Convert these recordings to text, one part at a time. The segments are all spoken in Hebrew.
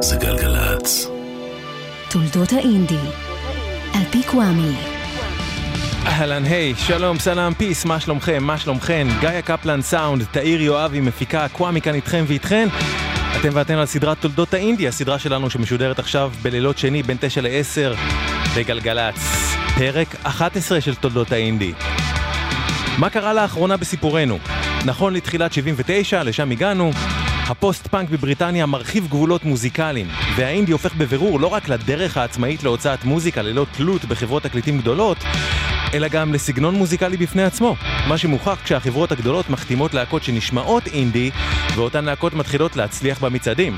זה גלגלצ. תולדות האינדי, על פי קוואמי. אהלן, היי, שלום, סלאם, פיס, מה שלומכם, מה שלומכן? גיא קפלן סאונד, תאיר יואבי מפיקה, קוואמי כאן איתכם ואיתכן. אתם ואתן על סדרת תולדות האינדי, הסדרה שלנו שמשודרת עכשיו בלילות שני בין 9 ל-10 בגלגלצ. פרק 11 של תולדות האינדי. מה קרה לאחרונה בסיפורנו? נכון לתחילת 79, לשם הגענו, הפוסט-פאנק בבריטניה מרחיב גבולות מוזיקליים, והאינדי הופך בבירור לא רק לדרך העצמאית להוצאת מוזיקה ללא תלות בחברות תקליטים גדולות, אלא גם לסגנון מוזיקלי בפני עצמו, מה שמוכח כשהחברות הגדולות מחתימות להקות שנשמעות אינדי, ואותן להקות מתחילות להצליח במצעדים.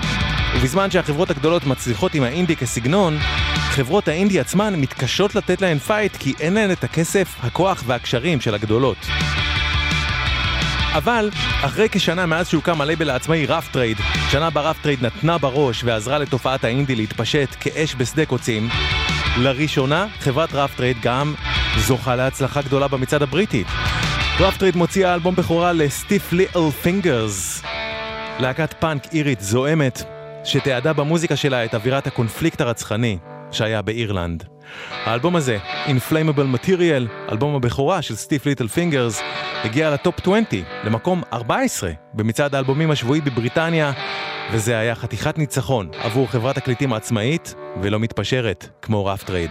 ובזמן שהחברות הגדולות מצליחות עם האינדי כסגנון, חברות האינדי עצמן מתקשות לתת להן fight כי אין להן את הכסף, הכוח והקשרים של הגדולות. אבל, אחרי כשנה מאז שהוקם הלייבל העצמאי רף טרייד, שנה בה רף טרייד נתנה בראש ועזרה לתופעת האינדי להתפשט כאש בשדה קוצים, לראשונה חברת רף טרייד גם זוכה להצלחה גדולה במצעד הבריטי. רף טרייד מוציאה אלבום בכורה לסטיף ליטל פינגרס, להקת פאנק אירית זועמת, שתיעדה במוזיקה שלה את אווירת הקונפליקט הרצחני שהיה באירלנד. האלבום הזה, Inflammable Material, אלבום הבכורה של סטיף ליטל פינגרס, הגיע לטופ 20, למקום 14 במצעד האלבומים השבועי בבריטניה, וזה היה חתיכת ניצחון עבור חברת תקליטים עצמאית ולא מתפשרת, כמו רף טרייד.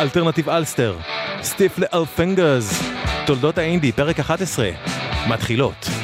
Alternative Ulster, סטיף ליטל פינגרס, תולדות האינדי, פרק 11, מתחילות.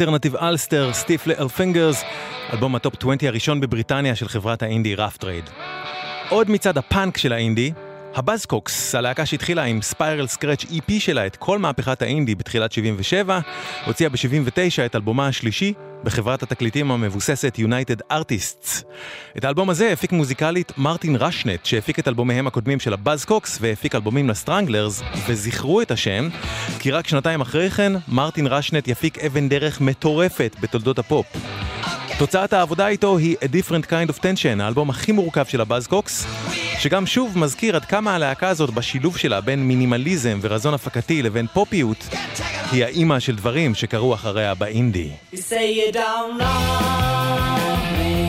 Alternative Ulster, סטיף ליטל פינגרס, אלבום הטופ 20 הראשון בבריטניה של חברת האינדי רף טרייד. עוד מצד הפאנק של האינדי, הבאזקוקס, הלהקה שהתחילה עם Spiral Scratch EP שלה את כל מהפכת האינדי בתחילת 77, הוציאה ב-79 את אלבומה השלישי בחברת התקליטים המבוססת United Artists. את האלבום הזה הפיק מוזיקלית מרטין רשנט, שהפיק את אלבומיהם הקודמים של הבאזקוקס והפיק אלבומים לסטרנגלרס, וזכרו את השם, כי רק שנתיים אחרי כן, מרטין רשנט יפיק אבן דרך מטורפת בתולדות הפופ. תוצאת העבודה איתו היא A Different Kind of Tension, האלבום הכי מורכב של הבאזקוקס, שגם שוב מזכיר עד כמה הלהקה הזאת בשילוב שלה בין מינימליזם ורזון הפקתי לבין פופיות, היא האימא של דברים שקרו אחריה באינדי. You say you don't love me.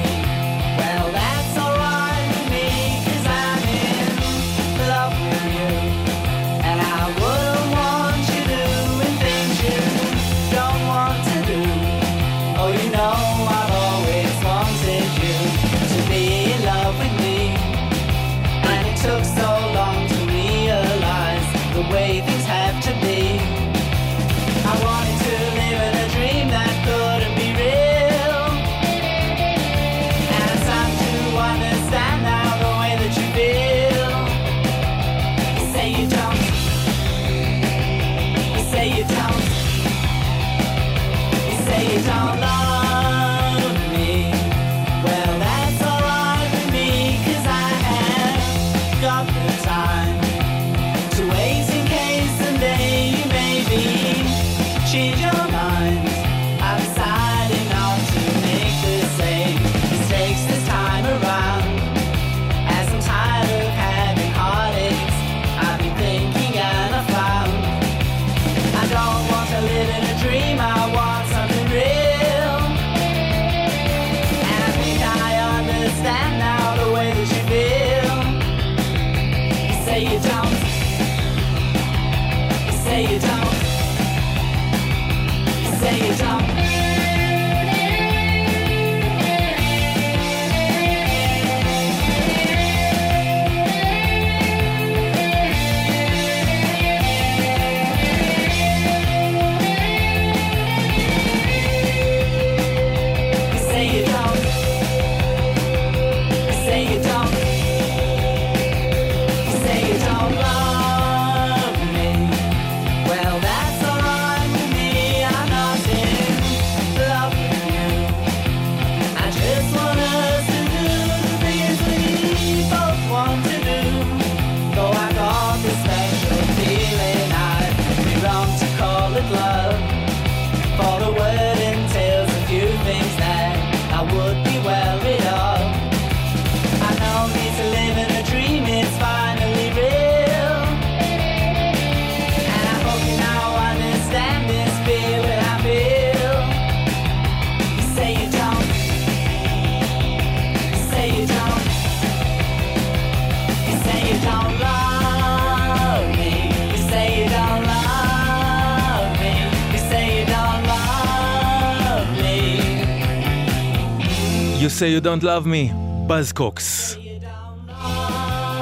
Say you don't love me, באז קוקס.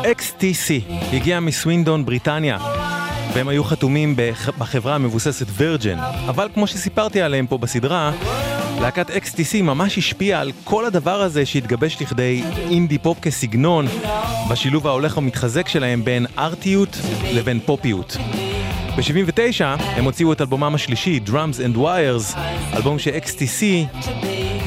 XTC הגיע מסווינדון, בריטניה, והם היו חתומים בחברה המבוססת וירג'ן, אבל כמו שסיפרתי עליהם פה בסדרה, להקת XTC ממש השפיעה על כל הדבר הזה שהתגבש לכדי אינדי פופ כסגנון, בשילוב ההולך ומתחזק שלהם בין ארטיות לבין פופיות. ב-79 הם הוציאו את אלבומם השלישי, Drums and Wires, אלבום ש-XTC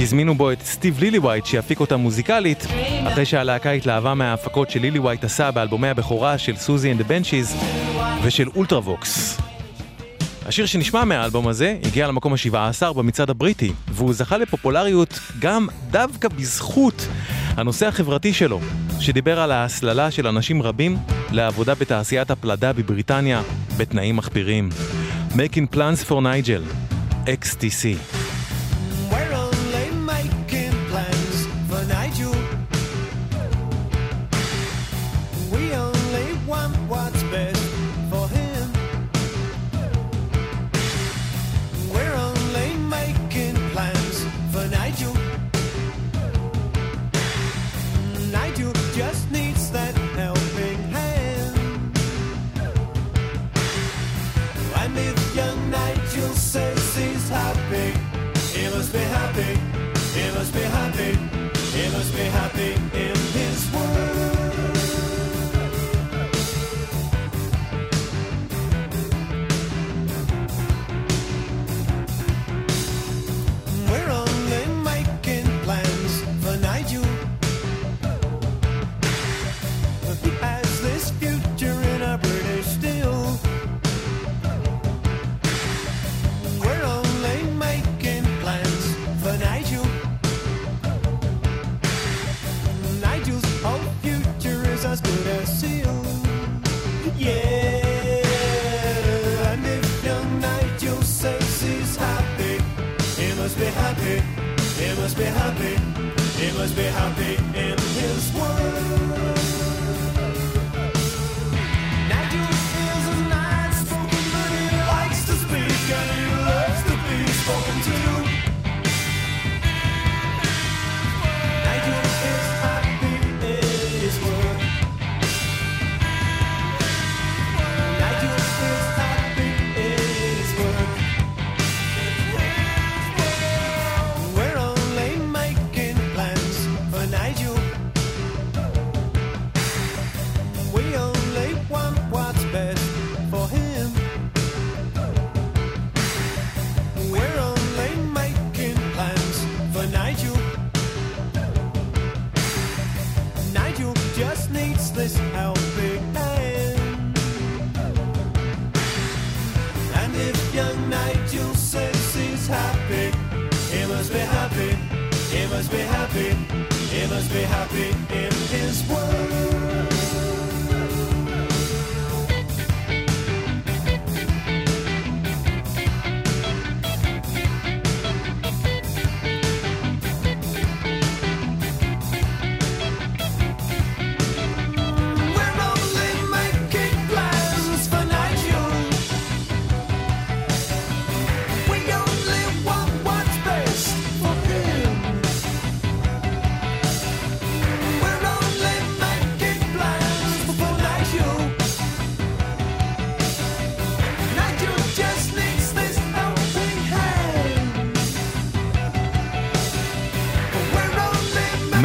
הזמינו בו את סטיב לילי ווייט שיפיק אותה מוזיקלית, אחרי שהלהקה התלהבה מההפקות שלילי ווייט עשה באלבומי הבכורה של סוזי אנד הבנשיז ושל אולטרווקס. השיר שנשמע מהאלבום הזה הגיע למקום ה-17 במצעד הבריטי, והוא זכה לפופולריות גם דווקא בזכות הנושא החברתי שלו, שדיבר על ההסללה של אנשים רבים לעבודה בתעשיית הפלדה בבריטניה בתנאים מחפירים. Making Plans for Nigel, XTC.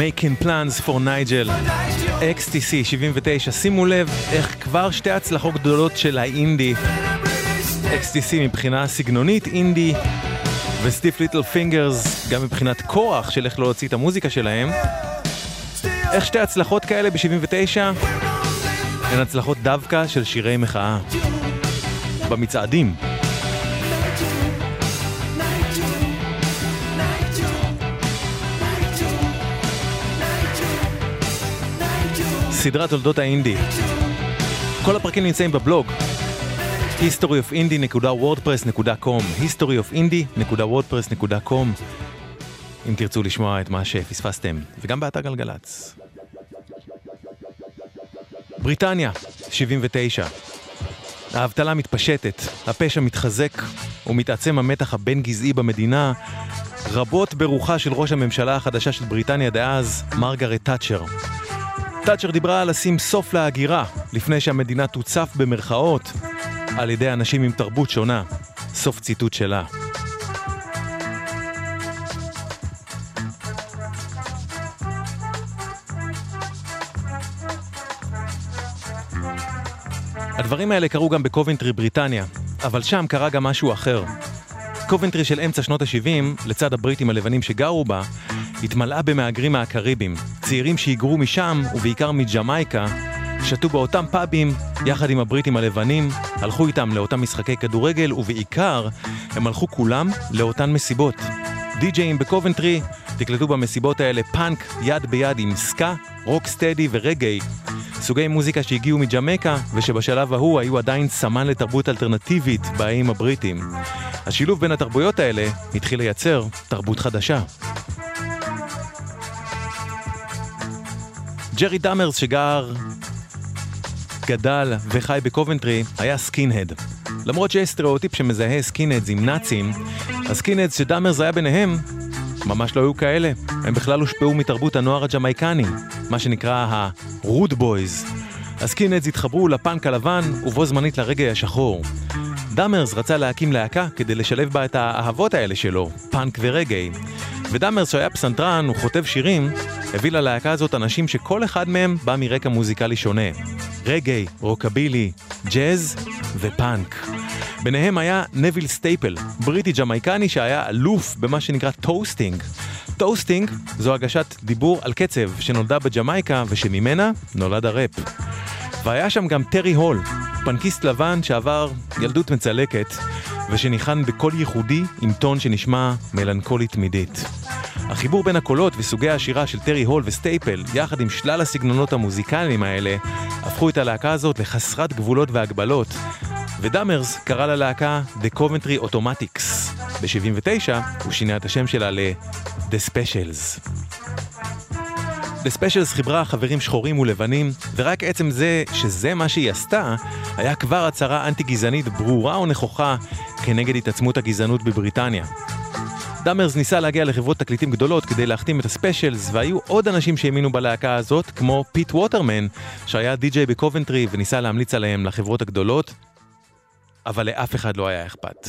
Making Plans for Nigel, XTC 79, שימו לב איך כבר שתי הצלחות גדולות של האינדי, XTC מבחינה סגנונית אינדי, וסטיף ליטל פינגרס גם מבחינת כוח של איך לא להוציא את המוזיקה שלהם, איך שתי הצלחות כאלה ב-79 הן הצלחות דווקא של שירי מחאה. במצעדים. סדרת תולדות האינדי. כל הפרקים נמצאים בבלוג historyofindie.wordpress.com historyofindie.wordpress.com אם תרצו לשמוע את מה שפספסתם, וגם באתר גלגלצ. בריטניה, 79. האבטלה מתפשטת, הפשע מתחזק ומתעצם המתח הבין-גזעי במדינה, רבות ברוחה של ראש הממשלה החדשה של בריטניה דאז, מרגרט תאצ'ר. תאצ'ר דיברה על לשים סוף להגירה, לפני שהמדינה תוצף במרכאות על ידי אנשים עם תרבות שונה. סוף ציטוט שלה. הדברים האלה קרו גם בקובנטרי בריטניה, אבל שם קרה גם משהו אחר. קובנטרי של אמצע שנות ה-70, לצד הבריטים הלבנים שגרו בה, התמלאה במהגרים מהקאריביים, צעירים שהיגרו משם, ובעיקר מג'מייקה, שתו באותם פאבים יחד עם הבריטים הלבנים, הלכו איתם לאותם משחקי כדורגל, ובעיקר הם הלכו כולם לאותן מסיבות. די-ג'אים בקובנטרי תקלטו במסיבות האלה פאנק יד ביד עם סקה, rocksteady ורגעי, סוגי מוזיקה שהגיעו מג'מייקה ושבשלב ההוא היו עדיין סמן לתרבות אלטרנטיבית באיים הבריטים. השילוב בין התרבויות האלה התחיל לייצר תרבות חדשה. ג'רי דאמרס שגר, גדל וחי בקובנטרי היה סקין-הד. למרות שיש סטריאוטיפ שמזהה סקין-הדס עם נאצים, הסקין-הדס שדאמרס היה ביניהם ממש לא היו כאלה. הם בכלל הושפעו מתרבות הנוער הג'מייקני, מה שנקרא ה- rude boys. הסקינהדס התחברו לפאנק הלבן ובו זמנית לרגע השחור. דאמרס רצה להקים להקה כדי לשלב בה את האהבות האלה שלו, פאנק ורגעי. ודאמרס שהיה פסנתרן וכותב שירים, הביא ללהקה הזאת אנשים שכל אחד מהם בא מרקע מוזיקלי שונה. רגעי, רוקבילי, ג'אז ופאנק. ביניהם היה נביל סטייפל, בריטי ג'מייקני שהיה אלוף במה שנקרא toasting. toasting זו הגשת דיבור על קצב שנולדה בג'מייקה ושממנה נולד הראפ. והיה שם גם טרי הול, פנקיסט לבן שעבר ילדות מצלקת ושניחן בקול ייחודי עם טון שנשמע מלנכולי תמידית. החיבור בין הקולות וסוגי השירה של טרי הול וסטייפל, יחד עם שלל הסגנונות המוזיקליים האלה, הפכו את הלהקה הזאת לחסרת גבולות והגבלות, ודאמרס קרא ללהקה The Coventry Automatics. ב-79 הוא שינה את השם שלה ל-The Specials. Specials חיברה חברים שחורים ולבנים, ורק עצם זה שזה מה שהיא עשתה, היה כבר הצהרה אנטי גזענית ברורה או נכוחה כנגד התעצמות הגזענות בבריטניה. דאמרס ניסה להגיע לחברות תקליטים גדולות כדי להחתים את הספיישלס, והיו עוד אנשים שהאמינו בלהקה הזאת, כמו פיט ווטרמן, שהיה די-ג'יי בקובנטרי וניסה להמליץ עליהם לחברות הגדולות, אבל לאף אחד לא היה אכפת.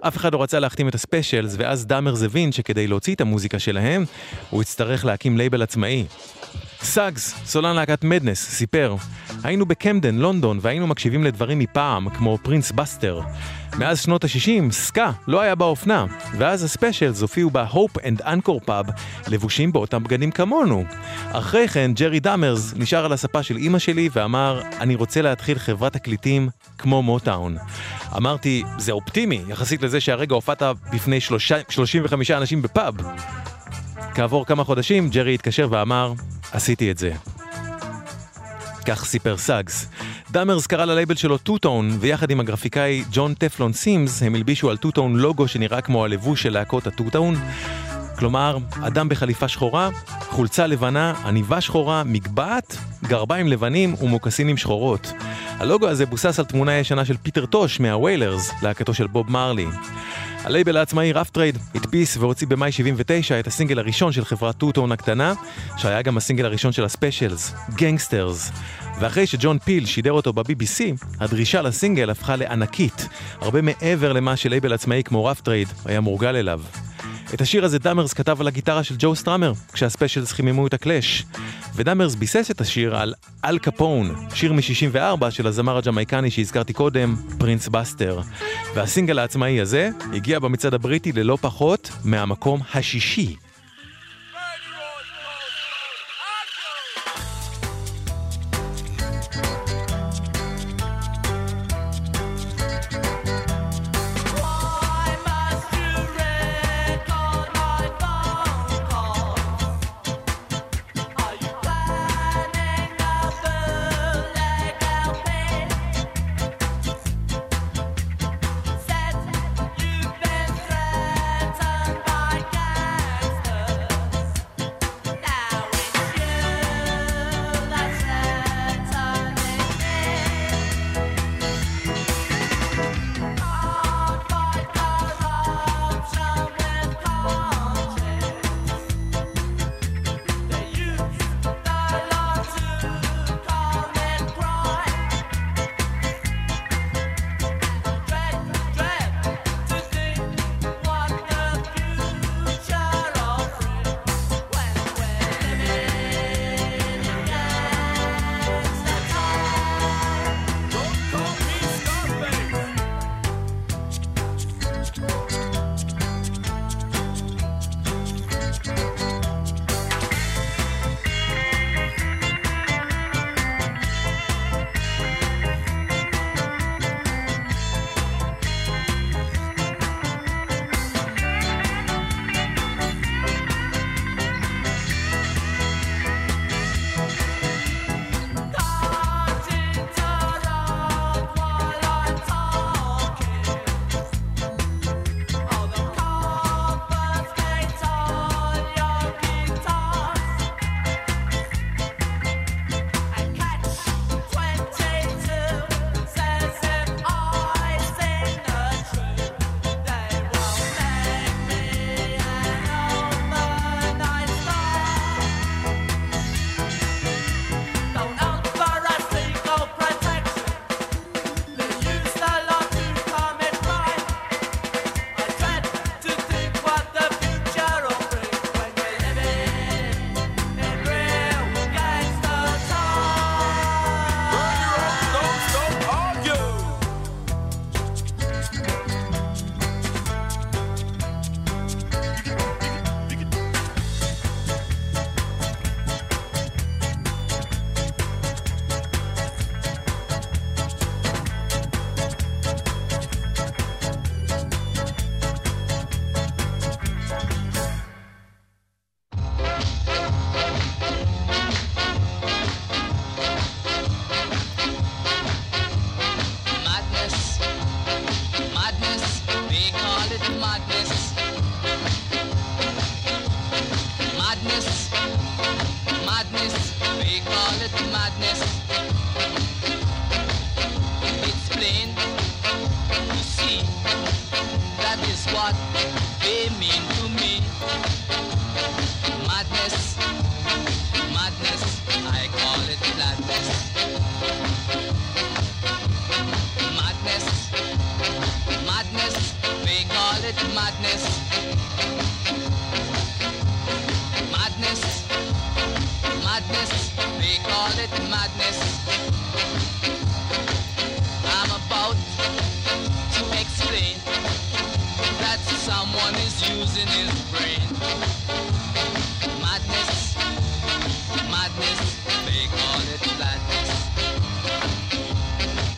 אף אחד לא רצה להחתים את הספיישלס, ואז דאמרס הבין שכדי להוציא את המוזיקה שלהם, הוא יצטרך להקים לייבל עצמאי. סאגס, סולן להקת מדנס, סיפר היינו בקמדן, לונדון, והיינו מקשיבים לדברים מפעם, כמו פרינס בסטר. מאז שנות ה-60, סקה לא היה באופנה, ואז הספיישלס הופיעו ב Hope and Anchor pub, לבושים באותם בגדים כמונו. אחרי כן, ג'רי דאמרס נשאר על הספה של אימא שלי ואמר, אני רוצה להתחיל חברת תקליטים כמו מוטאון. אמרתי, זה אופטימי, יחסית לזה שהרגע הופעת בפני 35 אנשים בפאב. כעבור כמה חודשים, ג'רי התקשר ואמר, עשיתי את זה. כך סיפר סאגס. דאמרס קרא ללייבל שלו טוטון, ויחד עם הגרפיקאי ג'ון טפלון סימס, הם הלבישו על טוטון לוגו שנראה כמו הלבוש של להקות הטוטון. כלומר, אדם בחליפה שחורה, חולצה לבנה, עניבה שחורה, מגבעת, גרביים לבנים ומוקסינים שחורות. הלוגו הזה בוסס על תמונה ישנה של פיטר טוש מהוויילרס, להקתו של בוב מרלי. הלייבל העצמאי רף טרייד הדפיס והוציא במאי 79 את הסינגל הראשון של חברת טוטון הקטנה, שהיה גם הסינגל הראשון של הספיישלס, Gangsters. ואחרי שג'ון פיל שידר אותו ב-BBC, הדרישה לסינגל הפכה לענקית, הרבה מעבר למה שלייבל עצמאי כמו רף טרייד היה מורגל אליו. את השיר הזה דאמרס כתב על הגיטרה של ג'ו סטראמר, כשהספיישלס חיממו את הקלאש. ודאמרס ביסס את השיר על אל קפון, שיר מ-64 של הזמר הג'מייקני שהזכרתי קודם, פרינס בסטר. והסינגל העצמאי הזה הגיע במצעד הבריטי ללא פחות מהמקום השישי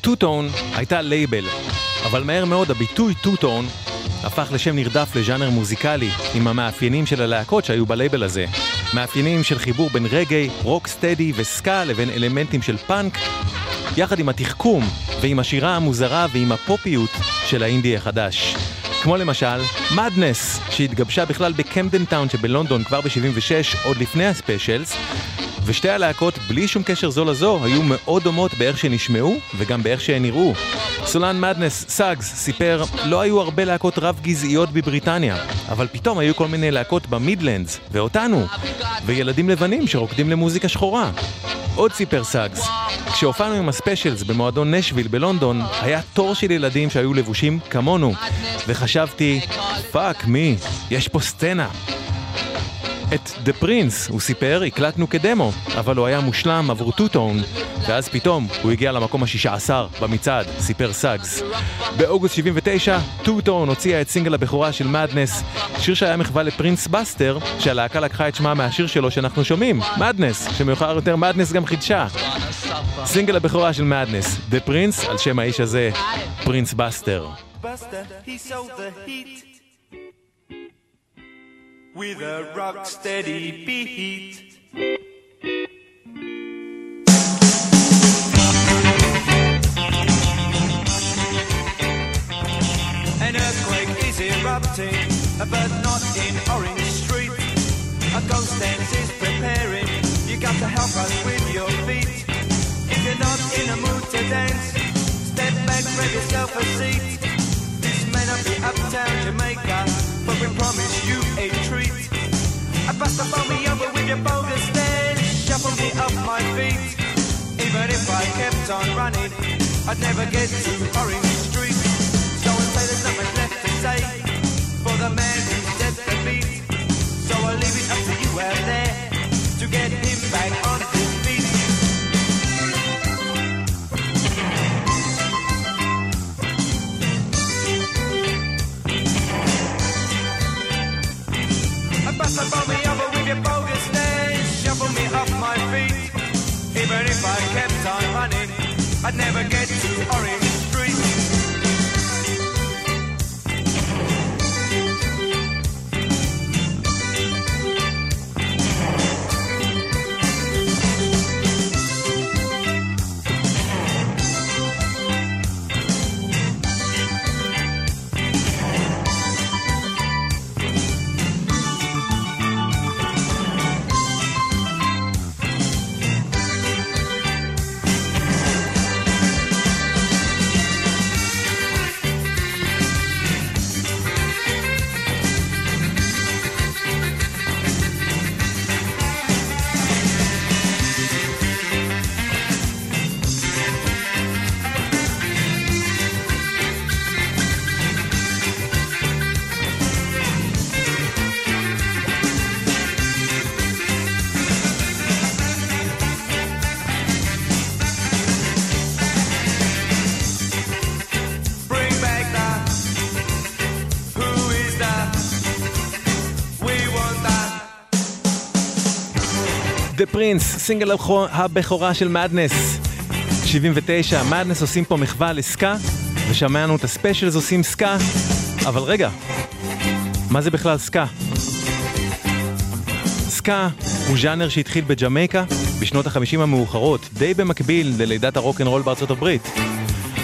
טו-טון הייתה לייבל, אבל מהר מאוד הביטוי טו-טון הפך לשם נרדף לז'אנר מוזיקלי עם המאפיינים של הלהקות שהיו בלייבל הזה. מאפיינים של חיבור בין רגאיי, rocksteady וסקה לבין אלמנטים של פאנק, יחד עם התחכום ועם השירה המוזרה ועם הפופיות של האינדי החדש. כמו למשל, מדנס, שהתגבשה בכלל בקמדן טאון שבלונדון כבר ב-76, עוד לפני הספיישלס, ושתי הלהקות, בלי שום קשר זו לזו, היו מאוד דומות באיך שנשמעו וגם באיך שהן נראו. סולן מדנס, סאגס, סיפר, לא היו הרבה להקות רב גזעיות בבריטניה, אבל פתאום היו כל מיני להקות במידלנדס, ואותנו, וילדים לבנים שרוקדים למוזיקה שחורה. עוד סיפר סאגס, כשהופענו עם הספיישלס במועדון נשוויל בלונדון, היה תור של ילדים שהיו לבושים כמונו, וחשבתי, fuck me, יש פה סצנה. את The Prince, הוא סיפר, הקלטנו כדמו, אבל הוא היה מושלם עבור טו-טון, ואז פתאום הוא הגיע למקום השישה עשר במצעד, סיפר סאגס. באוגוסט 79, טו-טון הוציאה את סינגל הבכורה של מדנס, שיר שהיה מחווה לפרינס בסטר, שהלהקה לקחה את שמה מהשיר שלו שאנחנו שומעים, מדנס, שמאוחר יותר מדנס גם חידשה. סינגל הבכורה של מדנס, The Prince, על שם האיש הזה, פרינס בסטר. Buster, he sold the heat. With a rock steady beat. On running, I'd never get to Orange פרינס, סינגל הבכורה של מדנס. 79, מדנס עושים פה מחווה לסקה, ושמענו את הספיישלס עושים סקה, אבל רגע, מה זה בכלל סקה? סקה הוא ז'אנר שהתחיל בג'מייקה בשנות החמישים המאוחרות, די במקביל ללידת הרוקנרול בארצות הברית.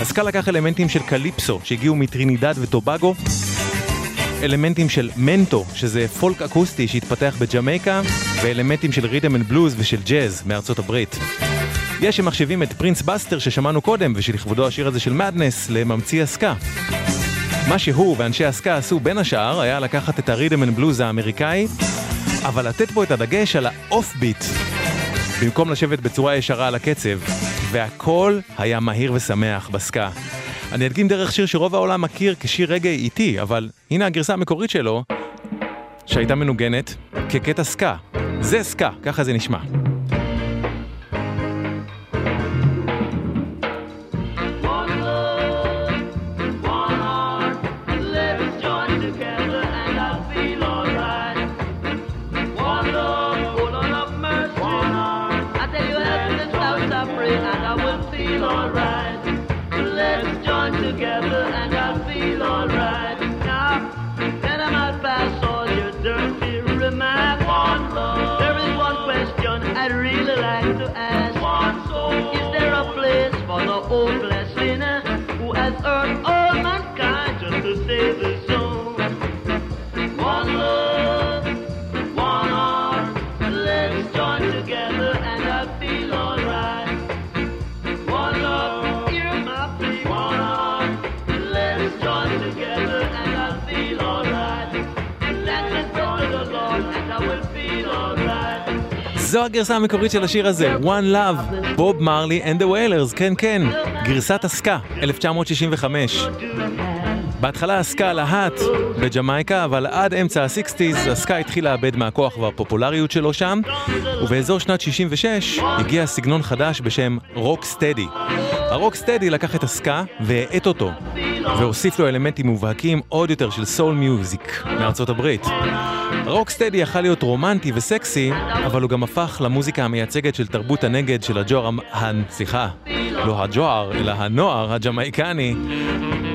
הסקה לקח אלמנטים של קליפסו שהגיעו מטרינידד וטובגו, אלמנטים של מנטו, שזה פולק אקוסטי שהתפתח בג'מייקה, ואלמנטים של rhythm and blues ושל ג'אז מארצות הברית. יש שמחשיבים את פרינס בסטר ששמענו קודם, ושלכבודו השיר הזה של מדנס, לממציא הסקה. מה שהוא ואנשי הסקה עשו בין השאר היה לקחת את ה rhythm and blues האמריקאי, אבל לתת פה את הדגש על ה off beat, במקום לשבת בצורה ישרה על הקצב, והכל היה מהיר ושמח בסקה. אני אדגים דרך שיר שרוב העולם מכיר כשיר רגאיי איטי, אבל הנה הגרסה המקורית שלו, שהייתה מנוגנת כקטע סקה. זה סקה, ככה זה נשמע. זו הגרסה המקורית של השיר הזה, One Love, בוב מרלי and the Wailers, כן כן, גרסת הסקה, 1965. בהתחלה הסקה להאט בג'מייקה, אבל עד אמצע ה-60's הסקה התחיל לאבד מהכוח והפופולריות שלו שם, ובאזור שנת 66 הגיע סגנון חדש בשם רוק סטדי. הרוק סטדי לקח את הסקה והאט אותו, והוסיף לו אלמנטים מובהקים עוד יותר של סול מיוזיק מארצות הברית. rocksteady יכל להיות רומנטי וסקסי, אבל הוא גם הפך למוזיקה המייצגת של תרבות הנגד של הג'ואר, סליחה, לא הג'ואר, אלא הנוער הג'מייקני,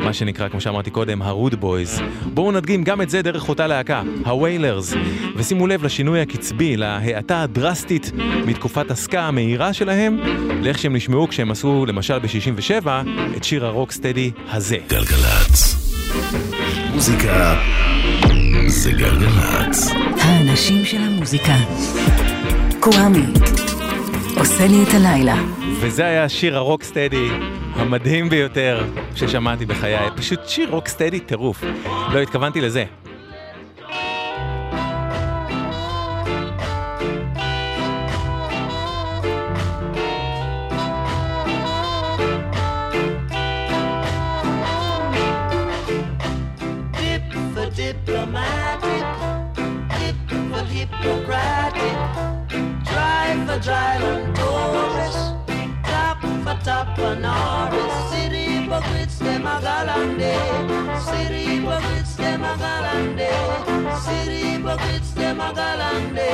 מה שנקרא, כמו שאמרתי קודם, ה rude boys. בואו נדגים גם את זה דרך אותה להקה, הוויילרס, ושימו לב לשינוי הקצבי, להאטה הדרסטית מתקופת הסקה המהירה שלהם, לאיך שהם נשמעו כשהם עשו, למשל ב-67, את שיר ה rocksteady הזה. גלגלצ. מוזיקה זה גלגלצ. האנשים של המוזיקה. קוואמי. עושה לי את הלילה. וזה היה שיר הרוקסטדי המדהים ביותר ששמעתי בחיי. פשוט שיר רוקסטדי טירוף. לא התכוונתי לזה. Them a galande. City hypocrites, them a galande. City hypocrites, them a galande.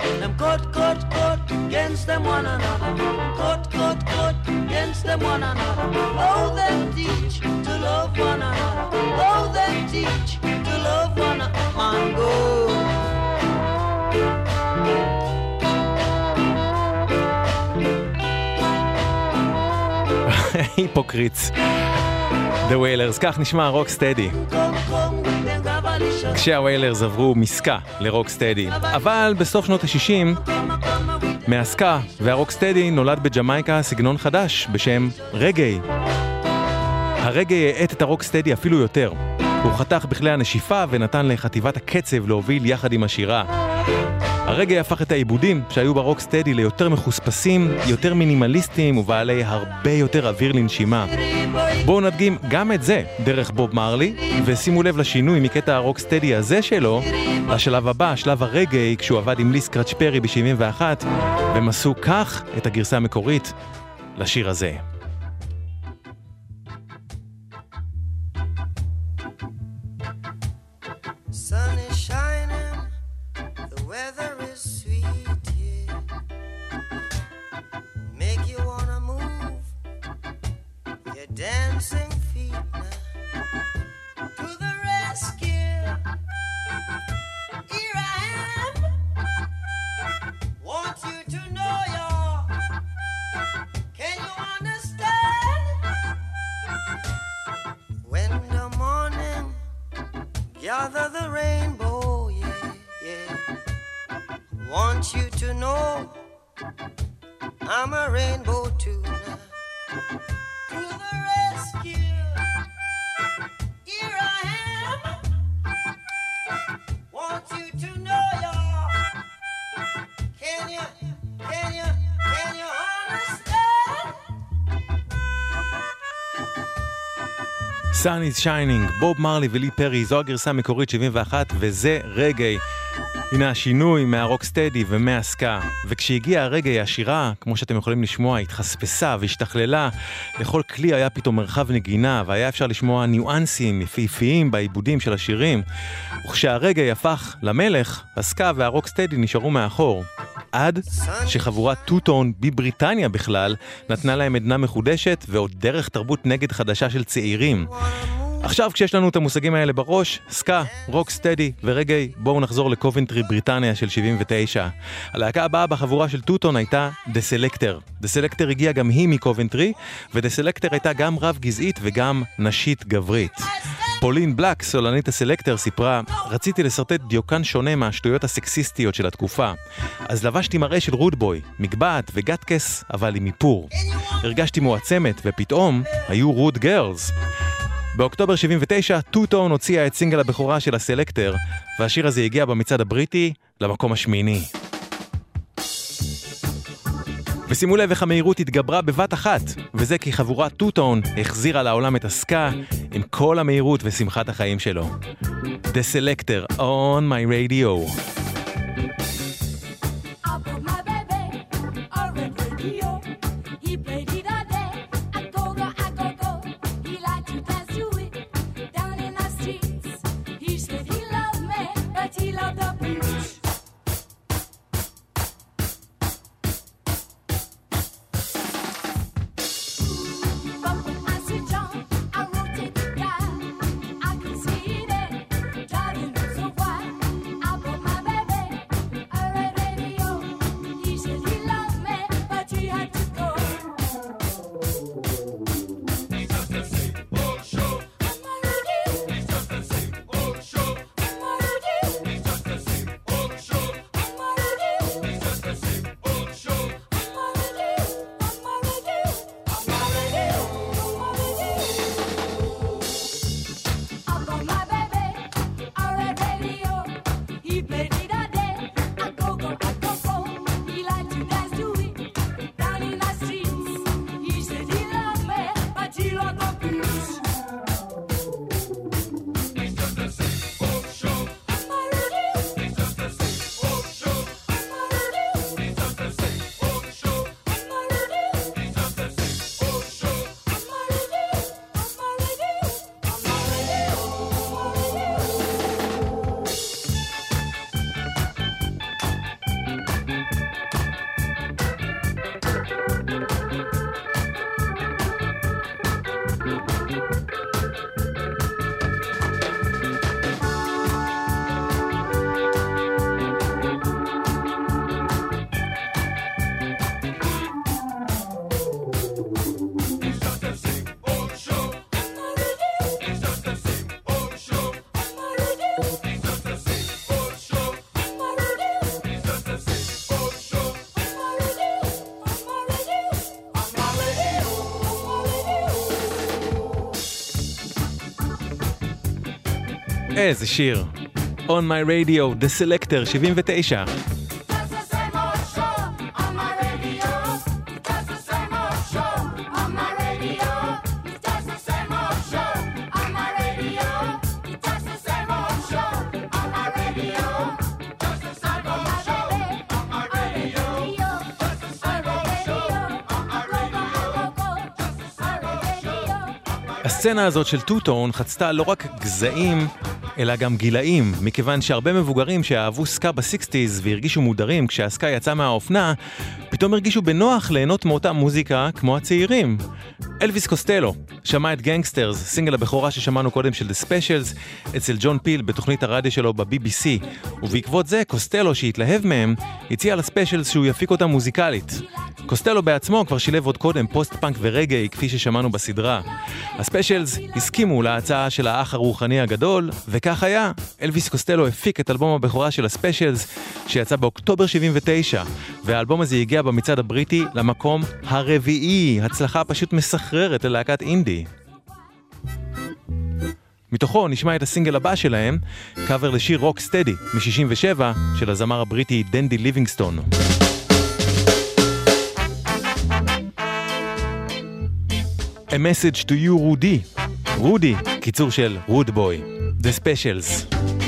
And go. cut, cut, cut against them one another. Cut, cut, cut against them one another. Oh, them teach to love one another. Oh, them teach היפוקריץ. The Wailers, כך נשמע רוק סטדי. כשהוויילרס עברו מסקה לרוק סטדי. אבל בסוף שנות ה-60, מהסקה והרוק סטדי נולד בג'מייקה סגנון חדש בשם רגעי. הרגעי האט את הרוק סטדי אפילו יותר. הוא חתך בכלי הנשיפה ונתן לחטיבת הקצב להוביל יחד עם השירה. הרגע הפך את העיבודים שהיו ברוק סטדי ליותר מחוספסים, יותר מינימליסטיים ובעלי הרבה יותר אוויר לנשימה. בואו נדגים גם את זה דרך בוב מרלי, ושימו לב לשינוי מקטע הרוק סטדי הזה שלו, לשלב הבא, שלב הרגעי, כשהוא עבד עם ליס קראץ' פרי ב-71, והם עשו כך את הגרסה המקורית לשיר הזה. Sun is Shining, בוב מרלי ולי פרי, זו הגרסה המקורית 71 וזה רגעי. הנה השינוי מהרוקסטדי ומהסקה. וכשהגיע הרגעי השירה, כמו שאתם יכולים לשמוע, התחספסה והשתכללה. לכל כלי היה פתאום מרחב נגינה, והיה אפשר לשמוע ניואנסים יפהפיים בעיבודים של השירים. וכשהרגעי הפך למלך, הסקה והרוקסטדי נשארו מאחור. עד שחבורת טוטון בבריטניה בכלל נתנה להם עדנה מחודשת ועוד דרך תרבות נגד חדשה של צעירים. עכשיו כשיש לנו את המושגים האלה בראש, סקה, rocksteady ורגאיי, בואו נחזור לקובנטרי בריטניה של 79. הלהקה הבאה בחבורה של טוטון הייתה The Selecter. The Selecter הגיעה גם היא מקובנטרי, ו The Selecter הייתה גם רב גזעית וגם נשית גברית. פולין בלק, סולנית הסלקטר, סיפרה, רציתי לשרטט דיוקן שונה מהשטויות הסקסיסטיות של התקופה. אז לבשתי מראה של rude boy, מגבעת וגטקס, אבל עם איפור. הרגשתי מועצמת, ופתאום היו rude girls. באוקטובר 79, טוטון הוציאה את סינגל הבכורה של הסלקטר, והשיר הזה הגיע במצעד הבריטי למקום השמיני. ושימו לב איך המהירות התגברה בבת אחת, וזה כי חבורת טוטון החזירה לעולם את הסקה עם כל המהירות ושמחת החיים שלו. The Selector on my radio. איזה שיר. On my radio, The Selector, 79. הסצנה הזאת של טו-טון חצתה לא רק גזעים, אלא גם גילאים, מכיוון שהרבה מבוגרים שאהבו סקה בסיקסטיז והרגישו מודרים כשהסקה יצא מהאופנה, פתאום הרגישו בנוח ליהנות מאותה מוזיקה כמו הצעירים. אלוויס קוסטלו שמע את Gangsters, סינגל הבכורה ששמענו קודם של The Specials, אצל ג'ון פיל בתוכנית הרדיו שלו ב-BBC, ובעקבות זה קוסטלו שהתלהב מהם, הציע לספיישלס שהוא יפיק אותה מוזיקלית. קוסטלו בעצמו כבר שילב עוד קודם פוסט פאנק ורגאיי כפי ששמענו בסדרה. הספיישלס הסכימו להצעה של האח הרוחני הגדול, וכך היה, אלוויס קוסטלו הפיק את אלבום הבכורה של הספיישלס, שיצא באוקטובר 79, והאלבום הזה הגיע במצעד הבריטי למקום הרביעי, הצלחה פשוט מסחררת ללהקת אינדי. מתוכו נשמע את הסינגל הבא שלהם, קאבר לשיר rocksteady מ-67 של הזמר הבריטי דנדי ליבינגסטון. A message to you רודי, רודי, קיצור של רוד בוי, The Specials.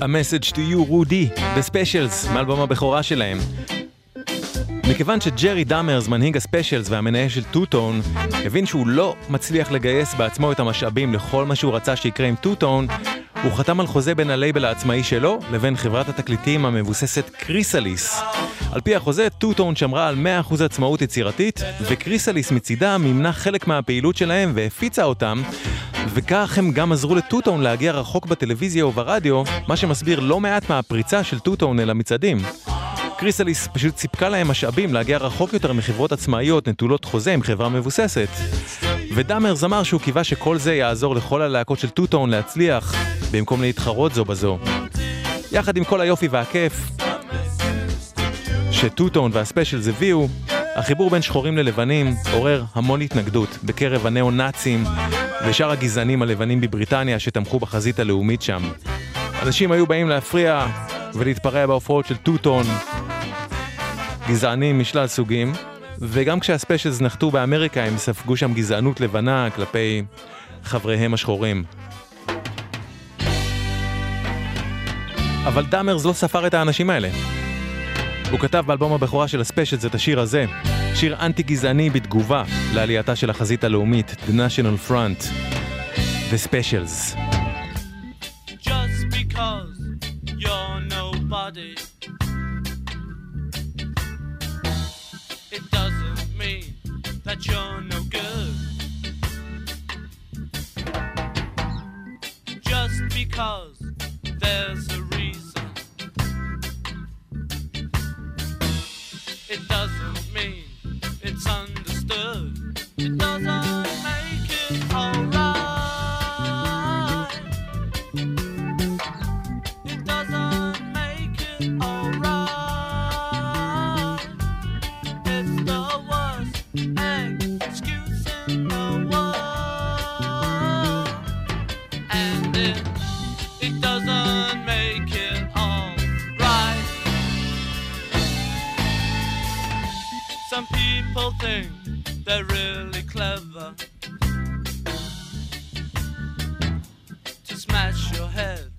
A message to you, Rudy, הספיישלס, מאלבום הבכורה שלהם. מכיוון שג'רי דאמרס, מנהיג הספיישלס והמנהל של טו-טון, הבין שהוא לא מצליח לגייס בעצמו את המשאבים לכל מה שהוא רצה שיקרה עם טו-טון, הוא חתם על חוזה בין הלייבל העצמאי שלו לבין חברת התקליטים המבוססת קריסליס. על פי החוזה, טו-טון שמרה על 100% עצמאות יצירתית, וקריסליס מצידה מימנה חלק מהפעילות שלהם והפיצה אותם, וכך הם גם עזרו לטוטון להגיע רחוק בטלוויזיה וברדיו, מה שמסביר לא מעט מהפריצה של טוטון אל המצעדים. קריסליס פשוט סיפקה להם משאבים להגיע רחוק יותר מחברות עצמאיות נטולות חוזה עם חברה מבוססת. ודאמרס אמר שהוא קיווה שכל זה יעזור לכל הלהקות של טוטון להצליח, במקום להתחרות זו בזו. יחד עם כל היופי והכיף שטוטון והספיישלס הביאו, החיבור בין שחורים ללבנים עורר המון התנגדות בקרב הניאו-נאצים ושאר הגזענים הלבנים בבריטניה שתמכו בחזית הלאומית שם. אנשים היו באים להפריע ולהתפרע בהופעות של טוטון, גזענים משלל סוגים, וגם כשהספיישלס נחתו באמריקה הם ספגו שם גזענות לבנה כלפי חבריהם השחורים. אבל דאמרס לא ספר את האנשים האלה. הוא כתב באלבום הבכורה של הספיישלס את השיר הזה, שיר אנטי גזעני בתגובה לעלייתה של החזית הלאומית, The National Front, The Specials. Just because you're nobody It doesn't mean that you're no good Just because there's a It doesn't mean it's understood. It doesn't make Some people think they're really clever. To smash your head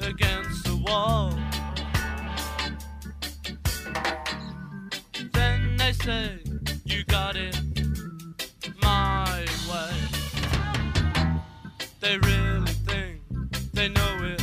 against the wall. Then they say, You got it my way. They really think they know it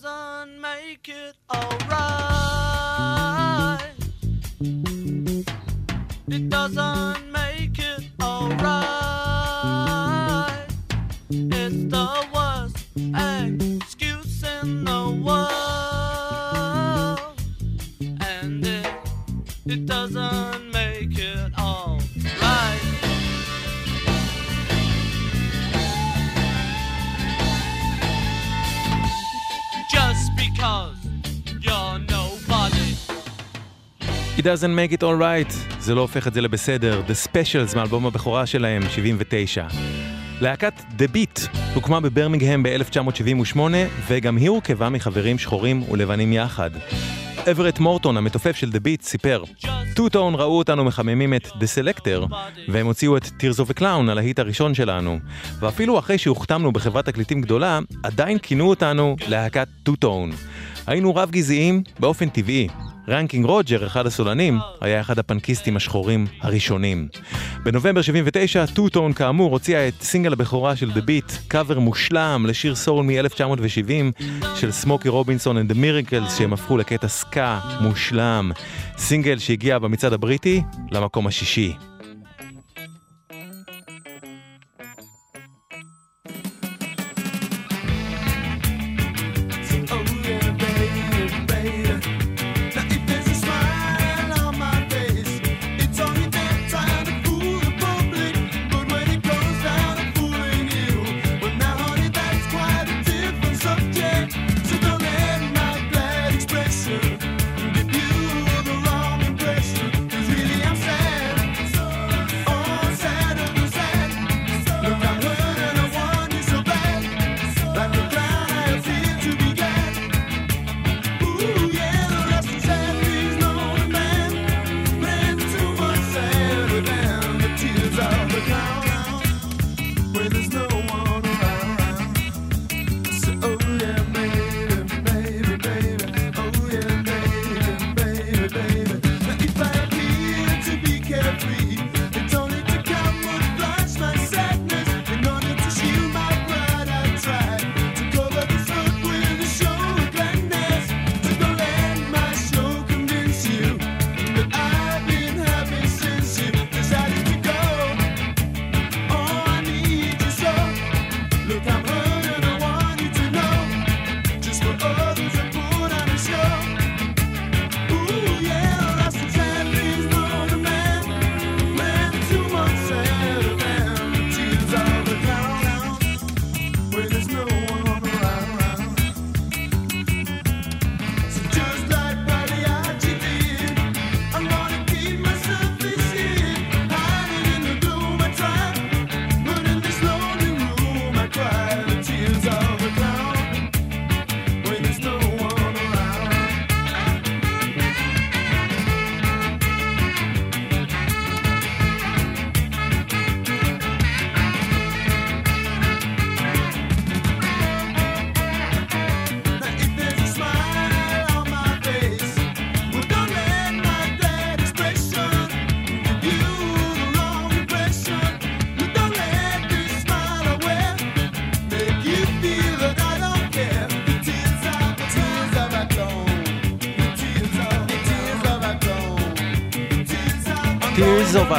doesn't make it alright. It doesn't It doesn't make it all right, זה לא הופך את זה לבסדר. The Specials מאלבום הבכורה שלהם, 79. להקת The Beat הוקמה בברמינגהם ב-1978, וגם היא הורכבה מחברים שחורים ולבנים יחד. אוורט מורטון, המתופף של The Beat, סיפר, טו-טון ראו אותנו מחממים את The Selector, והם הוציאו את Tears of a Clown, הלהיט הראשון שלנו. ואפילו אחרי שהוחתמנו בחברת תקליטים גדולה, עדיין כינו אותנו להקת טו-טון. היינו רב גזעיים באופן טבעי. רנקינג רוג'ר, אחד הסולנים, היה אחד הפנקיסטים השחורים הראשונים. בנובמבר 79, טו-טון כאמור הוציאה את סינגל הבכורה של The Beat, קאבר מושלם לשיר סול מ-1970 של סמוקי רובינסון and the Miracles שהם הפכו לקטע סקה מושלם. סינגל שהגיע במצעד הבריטי למקום השישי.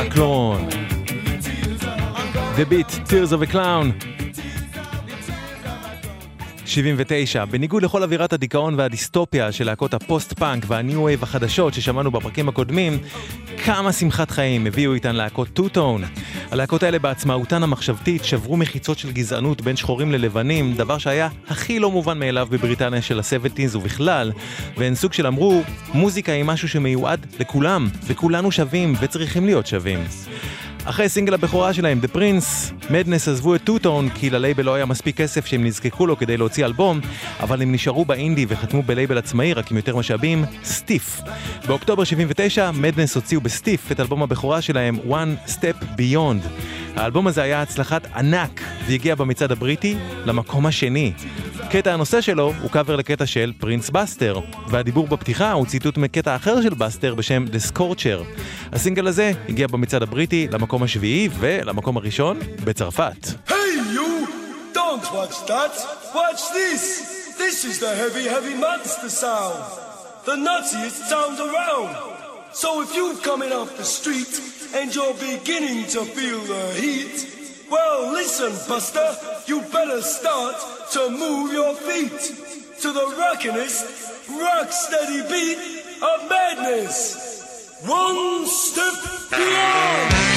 Clown, the Beat, Tears of a Clown. 79. בניגוד לכל אווירת הדיכאון והדיסטופיה של להקות הפוסט-פאנק והניו וייב החדשות ששמענו בפרקים הקודמים, כמה שמחת חיים הביאו איתן להקות טו-טון. הלהקות האלה בעצמאותן המחשבתית שברו מחיצות של גזענות בין שחורים ללבנים, דבר שהיה הכי לא מובן מאליו בבריטניה של ה-70's ובכלל, והן סוג של אמרו, מוזיקה היא משהו שמיועד לכולם, וכולנו שווים וצריכים להיות שווים. אחרי סינגל הבכורה שלהם, The Prince, מדנס עזבו את טו-טון כי ללייבל לא היה מספיק כסף שהם נזקקו לו כדי להוציא אלבום, אבל הם נשארו באינדי וחתמו בלייבל עצמאי רק עם יותר משאבים, סטיף. באוקטובר 79, מדנס הוציאו בסטיף את אלבום הבכורה שלהם, One Step Beyond. האלבום הזה היה הצלחת ענק, והגיע במצעד הבריטי למקום השני. קטע הנושא שלו הוא קאבר לקטע של פרינס בסטר, והדיבור בפתיחה הוא ציטוט מקטע אחר של בסטר בשם The Scorcher. הסינגל הזה הגיע במצעד הבריטי למקום השביעי ולמקום הראשון בצרפת. Hey, you! Don't watch that! Watch this! This is the heavy, heavy monster sound! The nuttiest sound around! So if you've come in off the street and you're beginning to feel the heat, well, listen, Buster, you better start to move your feet to the rockinest, rock steady beat of madness! One step beyond!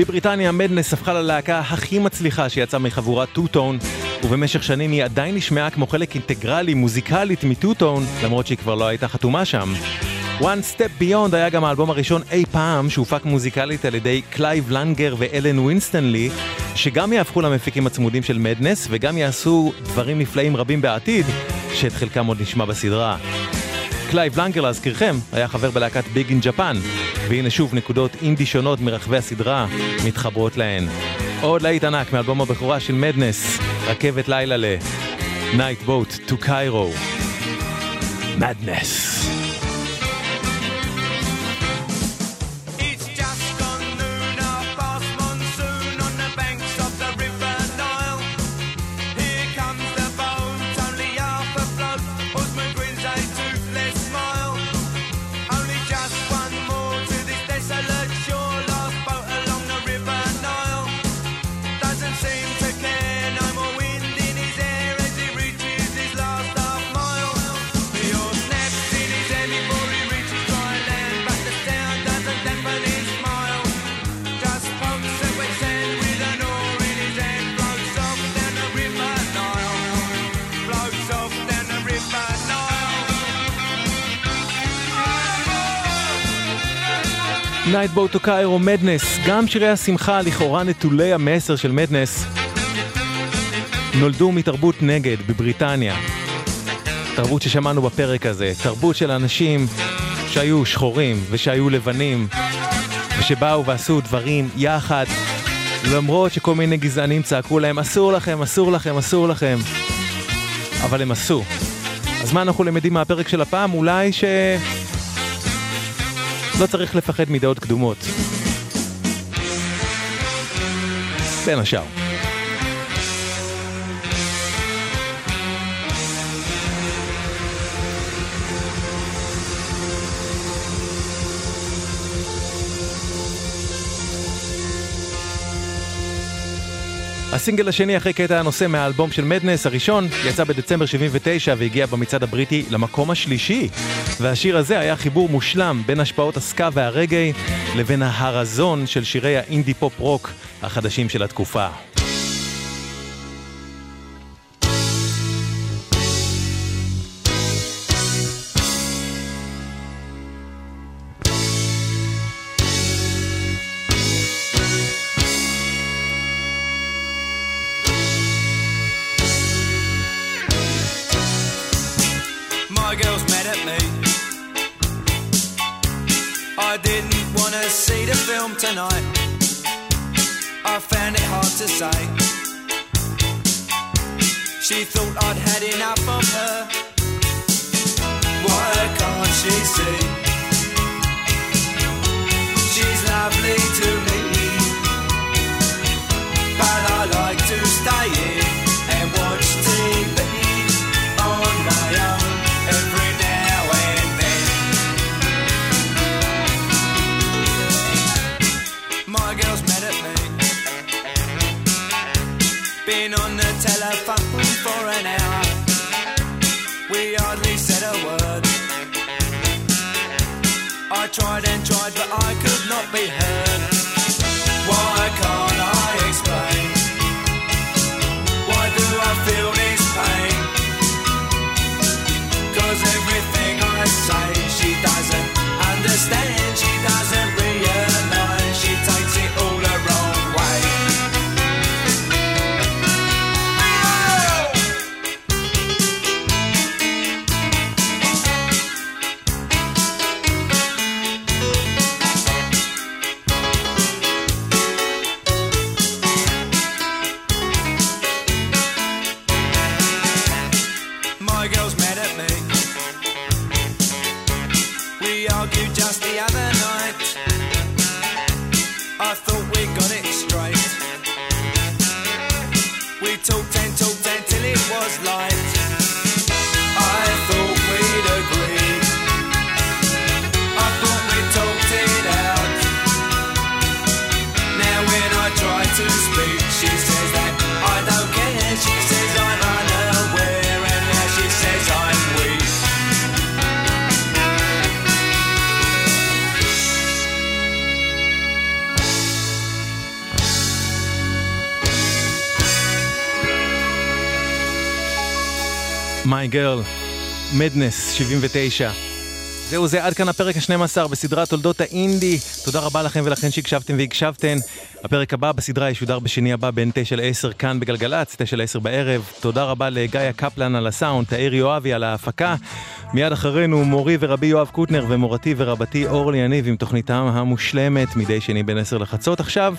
בבריטניה מדנס הפכה ללהקה הכי מצליחה שיצאה מחבורת טו-טון, ובמשך שנים היא עדיין נשמעה כמו חלק אינטגרלי מוזיקלית מטו-טון, למרות שהיא כבר לא הייתה חתומה שם. One Step Beyond היה גם האלבום הראשון אי פעם שהופק מוזיקלית על ידי קלייב לנגר ואלן ווינסטנלי, שגם יהפכו למפיקים הצמודים של מדנס וגם יעשו דברים נפלאים רבים בעתיד, שאת חלקם עוד נשמע בסדרה. קלייב לנגר להזכירכם היה חבר בלהקת Big in Japan והנה שוב נקודות אינדי שונות מרחבי הסדרה מתחברות להן. עוד להיט ענק מאלבום הבכורה של מדנס, רכבת לילה ל... Night Boat to Cairo. Madness. Night Boat to Cairo Madness, גם שירי השמחה לכאורה נטולי המסר של מדנס, נולדו מתרבות נגד בבריטניה. תרבות ששמענו בפרק הזה, תרבות של אנשים שהיו שחורים ושהיו לבנים, ושבאו ועשו דברים יחד, למרות שכל מיני גזענים צעקו להם אסור לכם, אסור לכם, אסור לכם, אבל הם עשו. אז מה אנחנו למדים מהפרק של הפעם? אולי ש... לא צריך לפחד מדעות קדומות. בין השאר. הסינגל השני אחרי קטע הנושא מהאלבום של מדנס הראשון יצא בדצמבר 79 והגיע במצעד הבריטי למקום השלישי. והשיר הזה היה חיבור מושלם בין השפעות הסקה והרגעי לבין ההרזון של שירי האינדי פופ רוק החדשים של התקופה. Film tonight. I found it hard to say. She thought I'd had enough of her. Why can't she see? She's lovely to me. Tried and tried, but I could not be heard. Why can't I explain? Why do I feel this pain? Cause everything I say she doesn't understand, Girl, מדנס 79. זהו זה, עד כאן הפרק ה-12 בסדרת תולדות האינדי. תודה רבה לכם ולכן שהקשבתם והקשבתן. הפרק הבא בסדרה ישודר בשני הבא בין 9 ל-10 כאן בגלגלצ, 9 ל-10 בערב. תודה רבה לגיא קפלן על הסאונד, תאיר יואבי על ההפקה. מיד אחרינו מורי ורבי יואב קוטנר ומורתי ורבתי אורלי יניב עם תוכניתם המושלמת מדי שני בין 10 לחצות. עכשיו,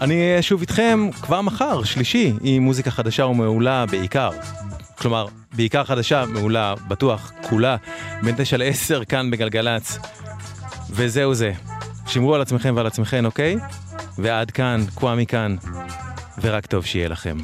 אני אהיה שוב איתכם כבר מחר, שלישי, עם מוזיקה חדשה ומעולה בעיקר. כלומר, בעיקר חדשה, מעולה, בטוח, כולה, בין 9 ל-10 כאן בגלגלצ. וזהו זה. שמרו על עצמכם ועל עצמכן, אוקיי? ועד כאן, קוואמי כאן, ורק טוב שיהיה לכם.